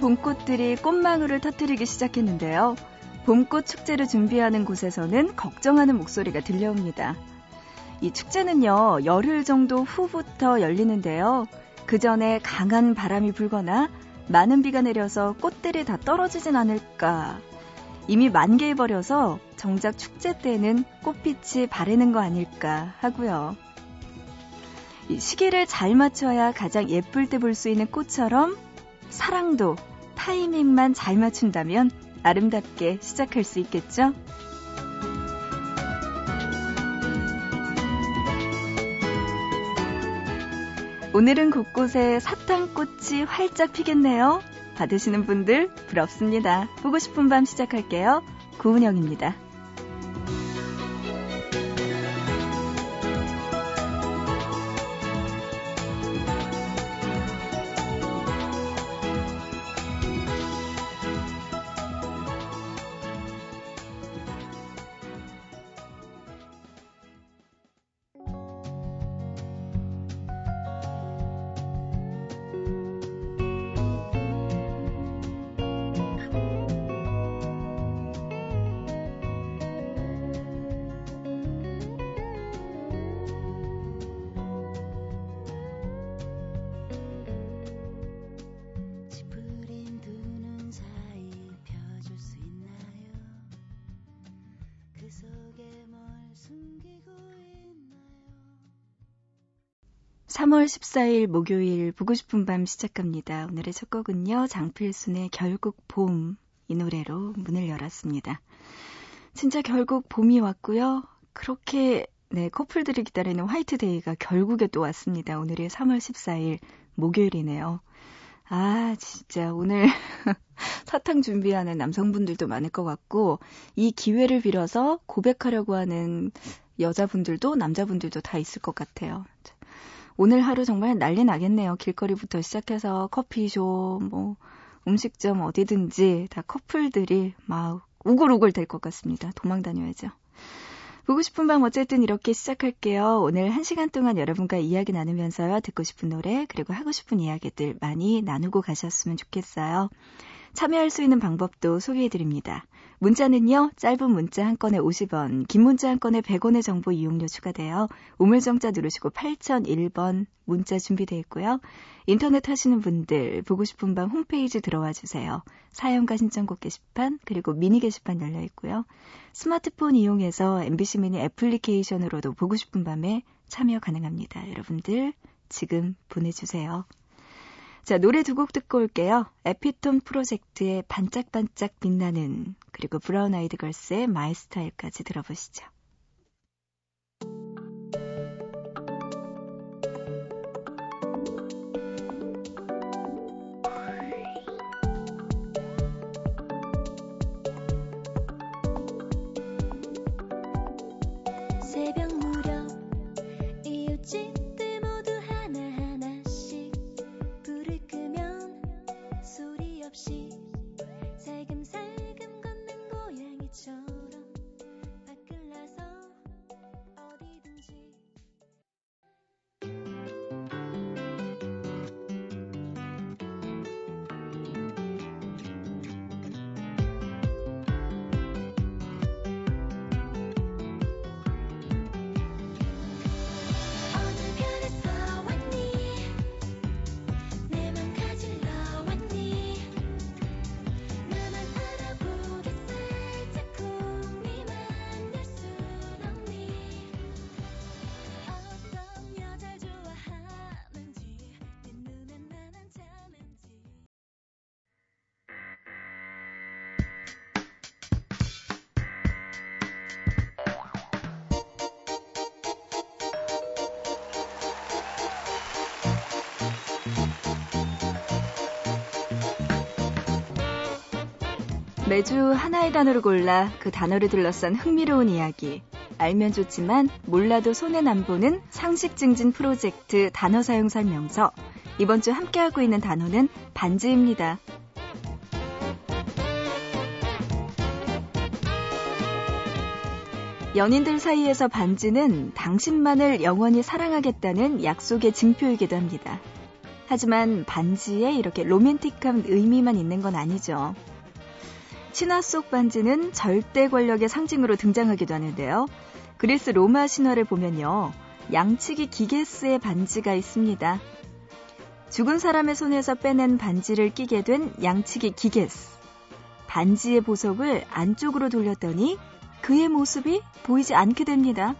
봄꽃들이 꽃망울을 터뜨리기 시작했는데요. 봄꽃 축제를 준비하는 곳에서는 걱정하는 목소리가 들려옵니다. 이 축제는요, 열흘 정도 후부터 열리는데요. 그 전에 강한 바람이 불거나 많은 비가 내려서 꽃들이 다 떨어지진 않을까. 이미 만개해버려서 정작 축제 때는 꽃빛이 바래는 거 아닐까 하고요. 시기를 잘 맞춰야 가장 예쁠 때 볼 수 있는 꽃처럼 사랑도 타이밍만 잘 맞춘다면 아름답게 시작할 수 있겠죠? 오늘은 곳곳에 사탕꽃이 활짝 피겠네요. 받으시는 분들 부럽습니다. 보고 싶은 밤 시작할게요. 구은영입니다. 3월 14일 목요일 보고 싶은 밤 시작합니다. 오늘의 첫 곡은요. 장필순의 결국 봄 이 노래로 문을 열었습니다. 진짜 결국 봄이 왔고요. 그렇게 네, 커플들이 기다리는 화이트데이가 결국에 또 왔습니다. 오늘이 3월 14일 목요일이네요. 아, 진짜 오늘 사탕 준비하는 남성분들도 많을 것 같고 이 기회를 빌어서 고백하려고 하는 여자분들도 남자분들도 다 있을 것 같아요. 오늘 하루 정말 난리 나겠네요. 길거리부터 시작해서 커피숍, 뭐, 음식점 어디든지 다 커플들이 막 우글우글 될 것 같습니다. 도망 다녀야죠. 보고 싶은 밤 어쨌든 이렇게 시작할게요. 오늘 한 시간 동안 여러분과 이야기 나누면서요. 듣고 싶은 노래, 그리고 하고 싶은 이야기들 많이 나누고 가셨으면 좋겠어요. 참여할 수 있는 방법도 소개해드립니다. 문자는요, 짧은 문자 한 건에 50원, 긴 문자 한 건에 100원의 정보 이용료 추가되어 우물정자 누르시고 8001번 문자 준비되어 있고요. 인터넷 하시는 분들 보고 싶은 밤 홈페이지 들어와 주세요. 사연과 신청곡 게시판 그리고 미니 게시판 열려 있고요. 스마트폰 이용해서 MBC 미니 애플리케이션으로도 보고 싶은 밤에 참여 가능합니다. 여러분들 지금 보내주세요. 자, 노래 두 곡 듣고 올게요. 에피톤 프로젝트의 반짝반짝 빛나는, 그리고 Brown Eyed Girls의 My Style까지 들어보시죠. 매주 하나의 단어를 골라 그 단어를 둘러싼 흥미로운 이야기. 알면 좋지만 몰라도 손에 안 보는 상식 증진 프로젝트 단어 사용 설명서. 이번 주 함께하고 있는 단어는 반지입니다. 연인들 사이에서 반지는 당신만을 영원히 사랑하겠다는 약속의 증표이기도 합니다. 하지만 반지에 이렇게 로맨틱한 의미만 있는 건 아니죠. 신화 속 반지는 절대 권력의 상징으로 등장하기도 하는데요. 그리스 로마 신화를 보면요. 양치기 기게스의 반지가 있습니다. 죽은 사람의 손에서 빼낸 반지를 끼게 된 양치기 기게스. 반지의 보석을 안쪽으로 돌렸더니 그의 모습이 보이지 않게 됩니다.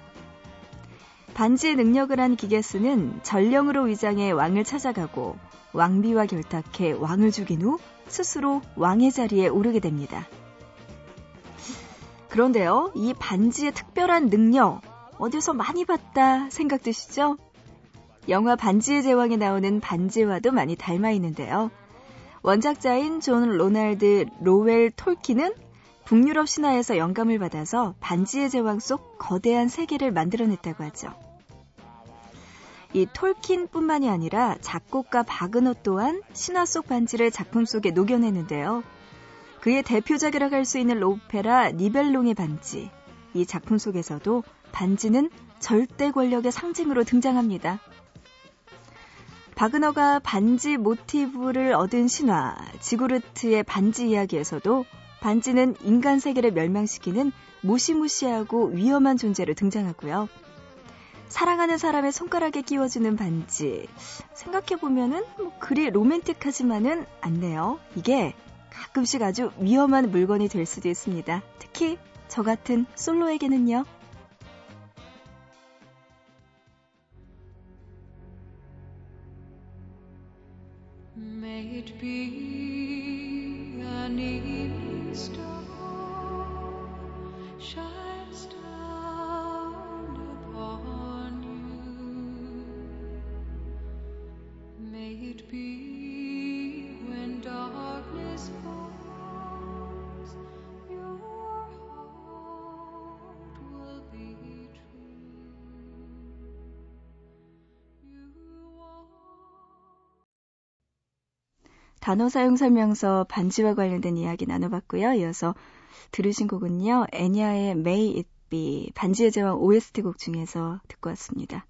반지의 능력을 한 기게스는 전령으로 위장해 왕을 찾아가고 왕비와 결탁해 왕을 죽인 후 스스로 왕의 자리에 오르게 됩니다. 그런데요, 이 반지의 특별한 능력, 어디서 많이 봤다 생각드시죠? 영화 반지의 제왕에 나오는 반지와도 많이 닮아 있는데요. 원작자인 존 로날드 로웰 톨킨은 북유럽 신화에서 영감을 받아서 반지의 제왕 속 거대한 세계를 만들어냈다고 하죠. 이 톨킨뿐만이 아니라 작곡가 바그너 또한 신화 속 반지를 작품 속에 녹여내는데요. 그의 대표작이라고 할 수 있는 오페라 니벨롱의 반지. 이 작품 속에서도 반지는 절대 권력의 상징으로 등장합니다. 바그너가 반지 모티브를 얻은 신화 지구르트의 반지 이야기에서도 반지는 인간 세계를 멸망시키는 무시무시하고 위험한 존재로 등장하고요. 사랑하는 사람의 손가락에 끼워주는 반지. 생각해보면은 뭐 그리 로맨틱하지만은 않네요. 이게 가끔씩 아주 위험한 물건이 될 수도 있습니다. 특히 저 같은 솔로에게는요. May it be an 단어 사용 설명서 반지와 관련된 이야기 나눠봤고요. 이어서 들으신 곡은요. 애니아의 May It Be 반지의 제왕 OST 곡 중에서 듣고 왔습니다.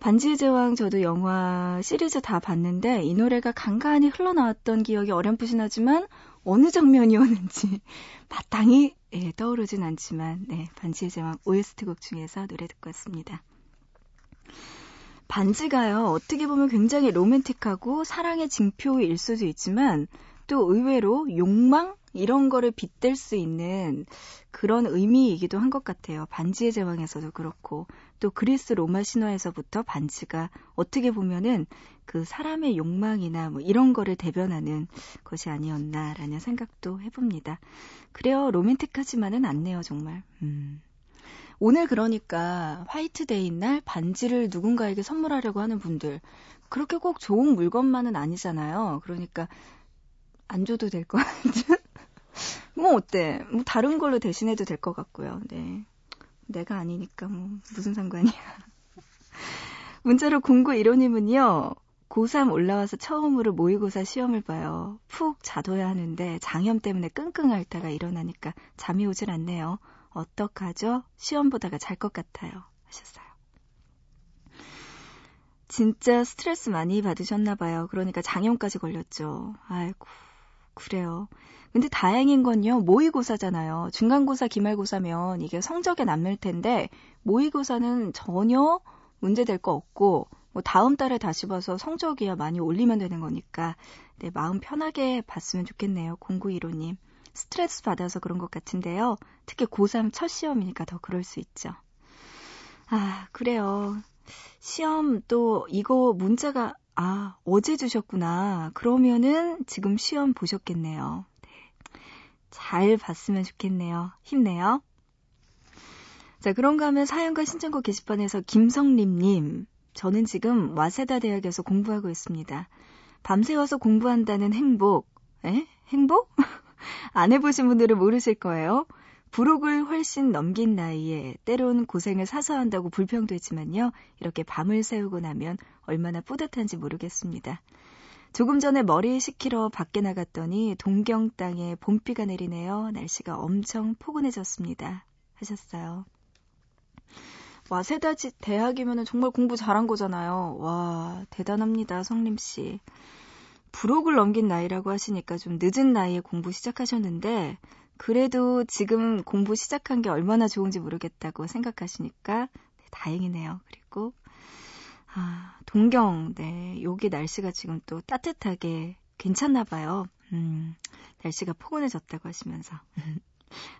반지의 제왕 저도 영화 시리즈 다 봤는데 이 노래가 간간히 흘러나왔던 기억이 어렴풋이나지만 어느 장면이었는지 마땅히 예, 떠오르진 않지만 네, 반지의 제왕 OST 곡 중에서 노래 듣고 왔습니다. 반지가요, 어떻게 보면 굉장히 로맨틱하고 사랑의 징표일 수도 있지만 또 의외로 욕망? 이런 거를 빗댈 수 있는 그런 의미이기도 한 것 같아요. 반지의 제왕에서도 그렇고 또 그리스 로마 신화에서부터 반지가 어떻게 보면은 그 사람의 욕망이나 뭐 이런 거를 대변하는 것이 아니었나라는 생각도 해봅니다. 그래요. 로맨틱하지만은 않네요, 정말. 음. 오늘 그러니까 화이트데이 날 반지를 누군가에게 선물하려고 하는 분들 그렇게 꼭 좋은 물건만은 아니잖아요. 그러니까 안 줘도 될 것 같은. 뭐 어때? 뭐 다른 걸로 대신해도 될 것 같고요. 네. 내가 아니니까 뭐 무슨 상관이야. 문자로 공구 1호님은요. 고3 올라와서 처음으로 모의고사 시험을 봐요. 푹 자둬야 하는데 장염 때문에 끙끙 앓다가 일어나니까 잠이 오질 않네요. 어떡하죠? 시험 보다가 잘 것 같아요. 하셨어요. 진짜 스트레스 많이 받으셨나 봐요. 그러니까 장염까지 걸렸죠. 아이고, 그래요. 근데 다행인 건요, 모의고사잖아요. 중간고사, 기말고사면 이게 성적에 남을 텐데, 모의고사는 전혀 문제될 거 없고, 뭐 다음 달에 다시 봐서 성적이야 많이 올리면 되는 거니까, 네, 마음 편하게 봤으면 좋겠네요. 0915님. 스트레스 받아서 그런 것 같은데요. 특히 고3 첫 시험이니까 더 그럴 수 있죠. 아, 그래요. 시험 또 이거 문자가 아, 어제 주셨구나. 그러면은 지금 시험 보셨겠네요. 네. 잘 봤으면 좋겠네요. 힘내요. 자, 그런가 하면 사연과 신청곡 게시판에서 김성림님, 저는 지금 와세다 대학에서 공부하고 있습니다. 밤새워서 공부한다는 행복, 에? 행복? 안 해보신 분들은 모르실 거예요. 부록을 훨씬 넘긴 나이에 때론 고생을 사서 한다고 불평도 했지만요. 이렇게 밤을 새우고 나면 얼마나 뿌듯한지 모르겠습니다. 조금 전에 머리 식히러 밖에 나갔더니 동경 땅에 봄비가 내리네요. 날씨가 엄청 포근해졌습니다. 하셨어요. 와세다 대학이면 정말 공부 잘한 거잖아요. 와, 대단합니다, 성림 씨. 부록을 넘긴 나이라고 하시니까 좀 늦은 나이에 공부 시작하셨는데, 그래도 지금 공부 시작한 게 얼마나 좋은지 모르겠다고 생각하시니까 네, 다행이네요. 그리고, 아, 동경, 네, 여기 날씨가 지금 또 따뜻하게 괜찮나 봐요. 음, 날씨가 포근해졌다고 하시면서.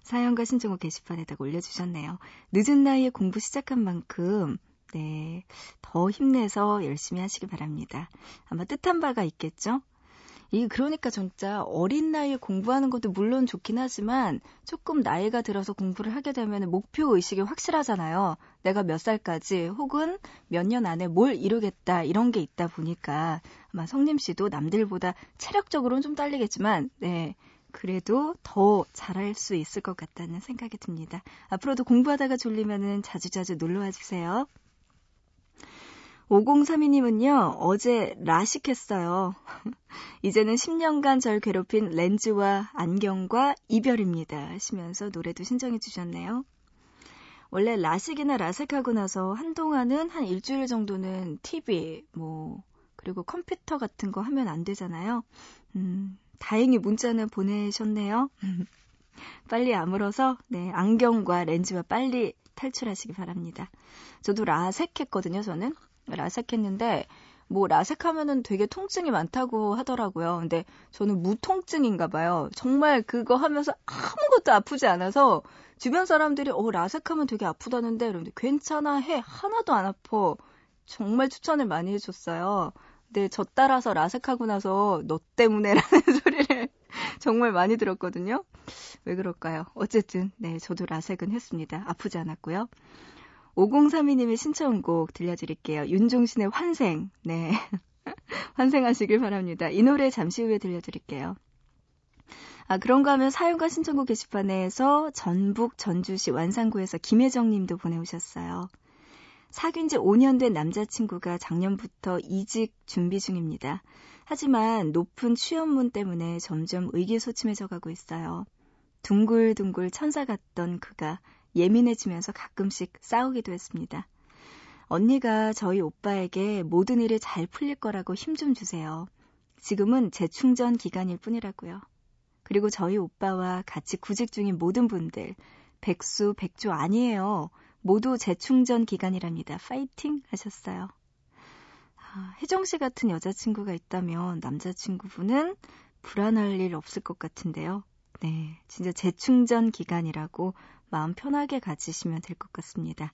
사연과 신청곡 게시판에다가 올려주셨네요. 늦은 나이에 공부 시작한 만큼, 네, 더 힘내서 열심히 하시기 바랍니다. 아마 뜻한 바가 있겠죠? 이 그러니까 진짜 어린 나이에 공부하는 것도 물론 좋긴 하지만 조금 나이가 들어서 공부를 하게 되면 목표 의식이 확실하잖아요. 내가 몇 살까지 혹은 몇 년 안에 뭘 이루겠다 이런 게 있다 보니까 아마 성님 씨도 남들보다 체력적으로는 좀 딸리겠지만 네. 그래도 더 잘할 수 있을 것 같다는 생각이 듭니다. 앞으로도 공부하다가 졸리면은 자주자주 놀러와 주세요. 5032님은요, 어제 라식했어요. 이제는 10년간 절 괴롭힌 렌즈와 안경과 이별입니다. 하시면서 노래도 신청해 주셨네요. 원래 라식이나 라섹하고 나서 한동안은 한 일주일 정도는 TV, 뭐, 그리고 컴퓨터 같은 거 하면 안 되잖아요. 음, 다행히 문자는 보내셨네요. 빨리 아물어서, 네, 안경과 렌즈와 빨리 탈출하시기 바랍니다. 저도 라섹했거든요, 저는. 라섹했는데 뭐 라섹하면은 되게 통증이 많다고 하더라고요. 근데 저는 무통증인가 봐요. 정말 그거 하면서 아무것도 아프지 않아서 주변 사람들이 어 라섹하면 되게 아프다는데 그런데 괜찮아 해 하나도 안 아파. 정말 추천을 많이 해줬어요. 근데 저 따라서 라섹하고 나서 너 때문에라는 소리를 정말 많이 들었거든요. 왜 그럴까요? 어쨌든 네 저도 라섹은 했습니다. 아프지 않았고요. 5032님의 신청곡 들려드릴게요. 윤종신의 환생. 네. 환생하시길 바랍니다. 이 노래 잠시 후에 들려드릴게요. 아, 그런가 하면 사연과 신청곡 게시판에서 전북 전주시 완산구에서 김혜정 님도 보내오셨어요. 사귄 지 5년 된 남자친구가 작년부터 이직 준비 중입니다. 하지만 높은 취업문 때문에 점점 의기소침해져 가고 있어요. 둥글둥글 천사 같던 그가 예민해지면서 가끔씩 싸우기도 했습니다. 언니가 저희 오빠에게 모든 일이 잘 풀릴 거라고 힘 좀 주세요. 지금은 재충전 기간일 뿐이라고요. 그리고 저희 오빠와 같이 구직 중인 모든 분들, 백수, 백조 아니에요. 모두 재충전 기간이랍니다. 파이팅 하셨어요. 아, 혜정 씨 같은 여자친구가 있다면 남자친구분은 불안할 일 없을 것 같은데요. 네, 진짜 재충전 기간이라고 마음 편하게 가지시면 될 것 같습니다.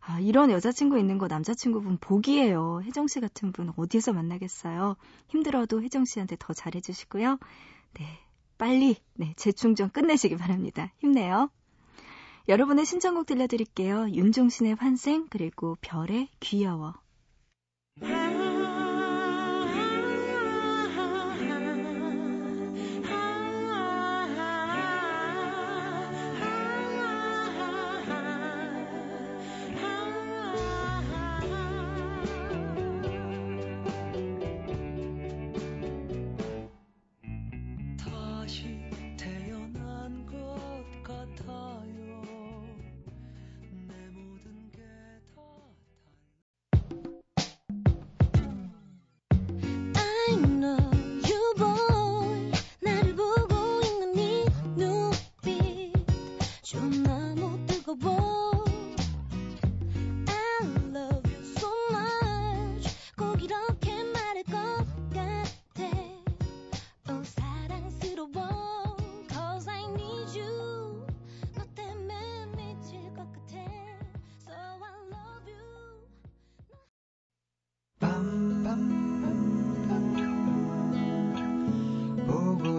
아, 이런 여자친구 있는 거 남자친구분 복이에요. 혜정 씨 같은 분 어디에서 만나겠어요? 힘들어도 혜정 씨한테 더 잘해주시고요. 네, 빨리 네 재충전 끝내시기 바랍니다. 힘내요. 여러분의 신청곡 들려드릴게요. 윤종신의 환생 그리고 별의 귀여워.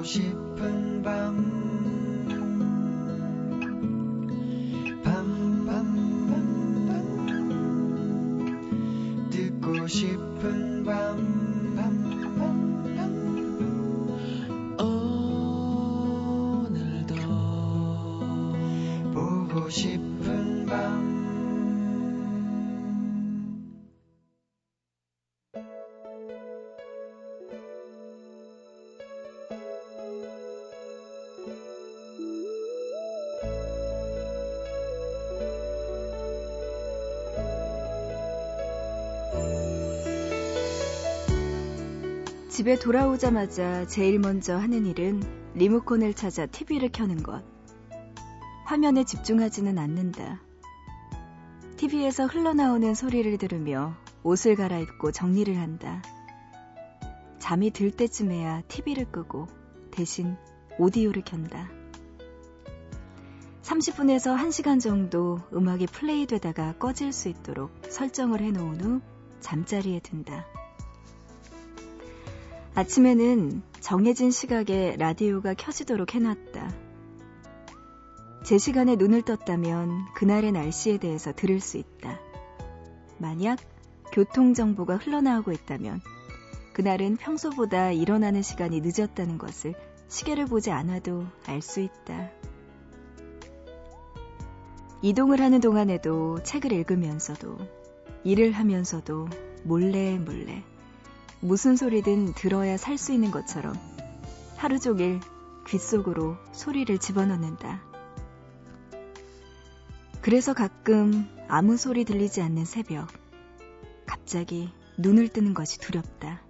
싶은 밤. 밤, 집에 돌아오자마자 제일 먼저 하는 일은 리모컨을 찾아 TV를 켜는 것. 화면에 집중하지는 않는다. TV에서 흘러나오는 소리를 들으며 옷을 갈아입고 정리를 한다. 잠이 들 때쯤에야 TV를 끄고 대신 오디오를 켠다. 30분에서 1시간 정도 음악이 플레이되다가 꺼질 수 있도록 설정을 해놓은 후 잠자리에 든다. 아침에는 정해진 시각에 라디오가 켜지도록 해놨다. 제 시간에 눈을 떴다면 그날의 날씨에 대해서 들을 수 있다. 만약 교통정보가 흘러나오고 있다면 그날은 평소보다 일어나는 시간이 늦었다는 것을 시계를 보지 않아도 알 수 있다. 이동을 하는 동안에도 책을 읽으면서도 일을 하면서도 몰래 몰래 무슨 소리든 들어야 살 수 있는 것처럼 하루 종일 귓속으로 소리를 집어넣는다. 그래서 가끔 아무 소리 들리지 않는 새벽, 갑자기 눈을 뜨는 것이 두렵다.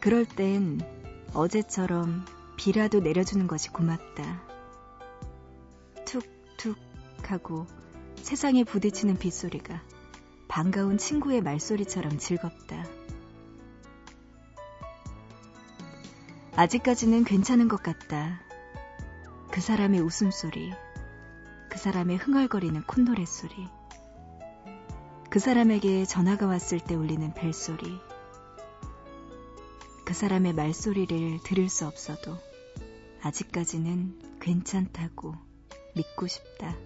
그럴 땐 어제처럼 비라도 내려주는 것이 고맙다. 툭툭 하고 세상에 부딪히는 빗소리가 반가운 친구의 말소리처럼 즐겁다. 아직까지는 괜찮은 것 같다. 그 사람의 웃음소리, 그 사람의 흥얼거리는 콧노래 소리, 그 사람에게 전화가 왔을 때 울리는 벨소리, 그 사람의 말소리를 들을 수 없어도 아직까지는 괜찮다고 믿고 싶다.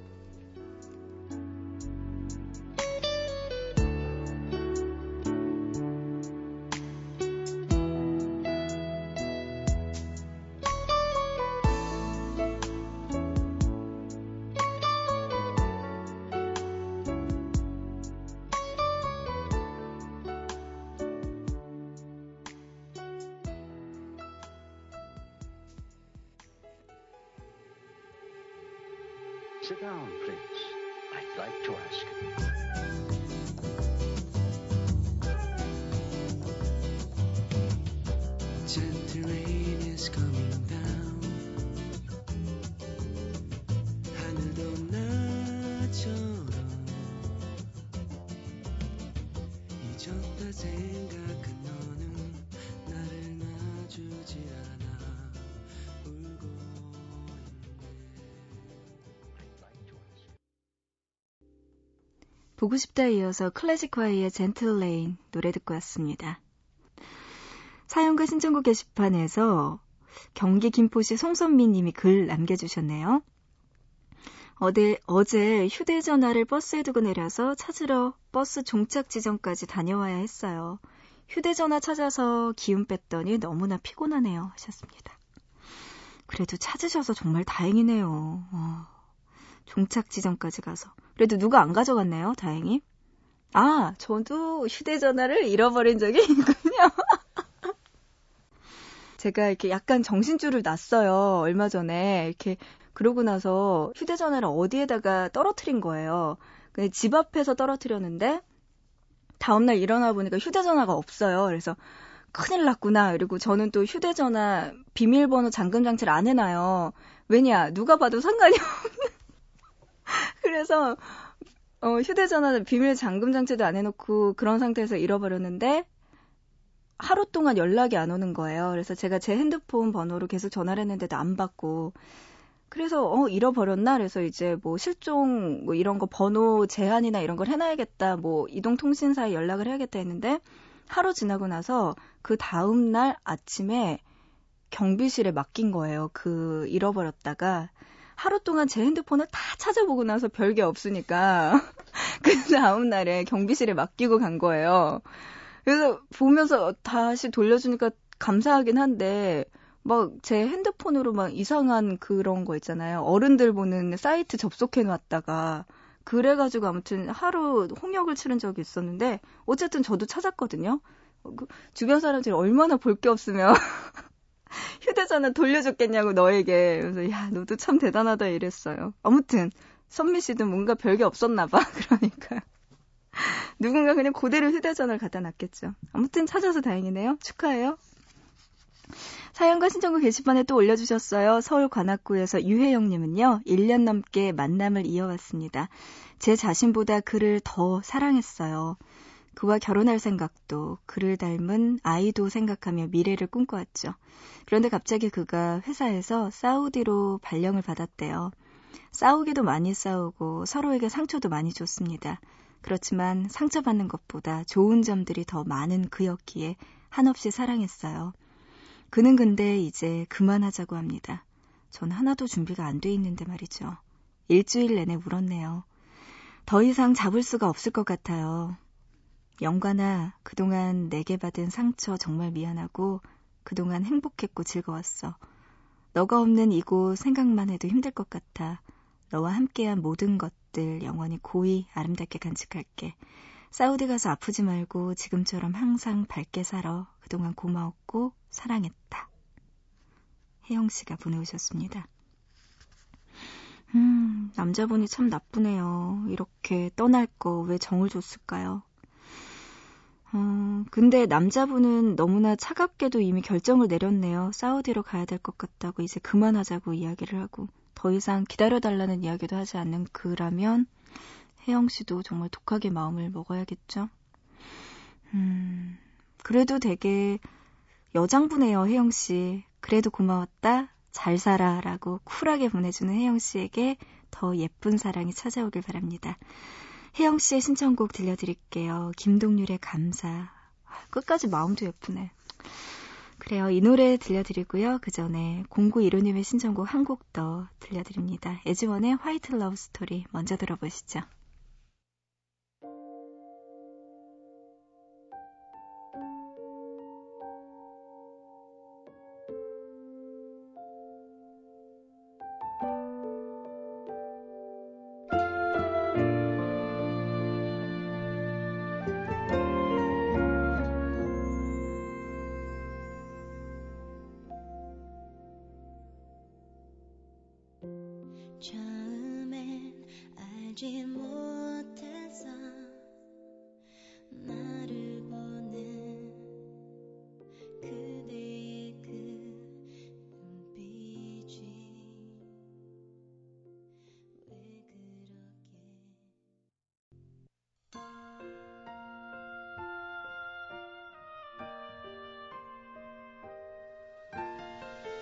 Sit down, please. I'd like to ask. Gentle rain is coming down. 하늘도 나처럼 잊었다 생각 보고 싶다 이어서 클래지콰이의 Gentle Rain 노래 듣고 왔습니다. 사연과 신청곡 게시판에서 경기 김포시 송선미 님이 글 남겨주셨네요. 어제, 어제 휴대전화를 버스에 두고 내려서 찾으러 버스 종착 지점까지 다녀와야 했어요. 휴대전화 찾아서 기운 뺐더니 너무나 피곤하네요. 하셨습니다. 그래도 찾으셔서 정말 다행이네요. 어, 종착 지점까지 가서. 그래도 누가 안 가져갔네요, 다행히. 아, 저도 휴대전화를 잃어버린 적이 있군요. 제가 이렇게 약간 정신줄을 놨어요, 얼마 전에. 이렇게, 그러고 나서 휴대전화를 어디에다가 떨어뜨린 거예요. 집 앞에서 떨어뜨렸는데, 다음날 일어나 보니까 휴대전화가 없어요. 그래서, 큰일 났구나. 그리고 저는 또 휴대전화 비밀번호 잠금 장치를 안 해놔요. 왜냐, 누가 봐도 상관이 없는. 그래서 어, 휴대전화 비밀 잠금 장치도 안 해놓고 그런 상태에서 잃어버렸는데 하루 동안 연락이 안 오는 거예요. 그래서 제가 제 핸드폰 번호로 계속 전화를 했는데도 안 받고 그래서 어 잃어버렸나 그래서 이제 뭐 실종 뭐 이런 거 번호 제한이나 이런 걸 해놔야겠다 뭐 이동통신사에 연락을 해야겠다 했는데 하루 지나고 나서 그 다음 날 아침에 경비실에 맡긴 거예요. 그 잃어버렸다가 하루 동안 제 핸드폰을 다 찾아보고 나서 별게 없으니까 그 다음 날에 경비실에 맡기고 간 거예요. 그래서 보면서 다시 돌려주니까 감사하긴 한데 막 제 핸드폰으로 막 이상한 그런 거 있잖아요. 어른들 보는 사이트 접속해 놨다가 그래가지고 아무튼 하루 홍역을 치른 적이 있었는데 어쨌든 저도 찾았거든요. 그 주변 사람들이 얼마나 볼 게 없으면 휴대전화 돌려줬겠냐고 너에게. 그래서 야 너도 참 대단하다 이랬어요. 아무튼 선미 씨도 뭔가 별게 없었나 봐. 그러니까 누군가 그냥 그대로 휴대전화를 갖다 놨겠죠. 아무튼 찾아서 다행이네요. 축하해요. 사연과 신청곡 게시판에 또 올려주셨어요. 서울 관악구에서 유혜영님은요, 1년 넘게 만남을 이어왔습니다. 제 자신보다 그를 더 사랑했어요. 그와 결혼할 생각도, 그를 닮은 아이도 생각하며 미래를 꿈꿔왔죠. 그런데 갑자기 그가 회사에서 사우디로 발령을 받았대요. 싸우기도 많이 싸우고 서로에게 상처도 많이 줬습니다. 그렇지만 상처받는 것보다 좋은 점들이 더 많은 그였기에 한없이 사랑했어요. 그는 근데 이제 그만하자고 합니다. 전 하나도 준비가 안 돼 있는데 말이죠. 일주일 내내 울었네요. 더 이상 잡을 수가 없을 것 같아요. 영관아, 그동안 내게 받은 상처 정말 미안하고 그동안 행복했고 즐거웠어. 너가 없는 이곳 생각만 해도 힘들 것 같아. 너와 함께한 모든 것들 영원히 고이 아름답게 간직할게. 사우디 가서 아프지 말고 지금처럼 항상 밝게 살아. 그동안 고마웠고 사랑했다. 혜영 씨가 보내오셨습니다. 음, 남자분이 참 나쁘네요. 이렇게 떠날 거 왜 정을 줬을까요? 어, 근데 남자분은 너무나 차갑게도 이미 결정을 내렸네요. 사우디로 가야 될 것 같다고 이제 그만하자고 이야기를 하고 더 이상 기다려달라는 이야기도 하지 않는 그라면 혜영 씨도 정말 독하게 마음을 먹어야겠죠? 음, 그래도 되게 여장부네요, 혜영 씨. 그래도 고마웠다. 잘 살아. 라고 쿨하게 보내주는 혜영 씨에게 더 예쁜 사랑이 찾아오길 바랍니다. 혜영 씨의 신청곡 들려드릴게요. 김동률의 감사. 끝까지 마음도 예쁘네. 그래요. 이 노래 들려드리고요. 그 전에 0915님의 신청곡 한 곡 더 들려드립니다. 애즈원의 White Love Story 먼저 들어보시죠.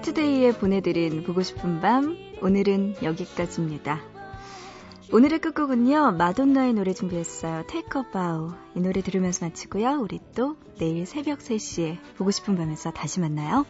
화이트데이에 보내드린 보고 싶은 밤 오늘은 여기까지입니다. 오늘의 끝곡은요 마돈나의 노래 준비했어요. Take a Bow 이 노래 들으면서 마치고요. 우리 또 내일 새벽 3시에 보고 싶은 밤에서 다시 만나요.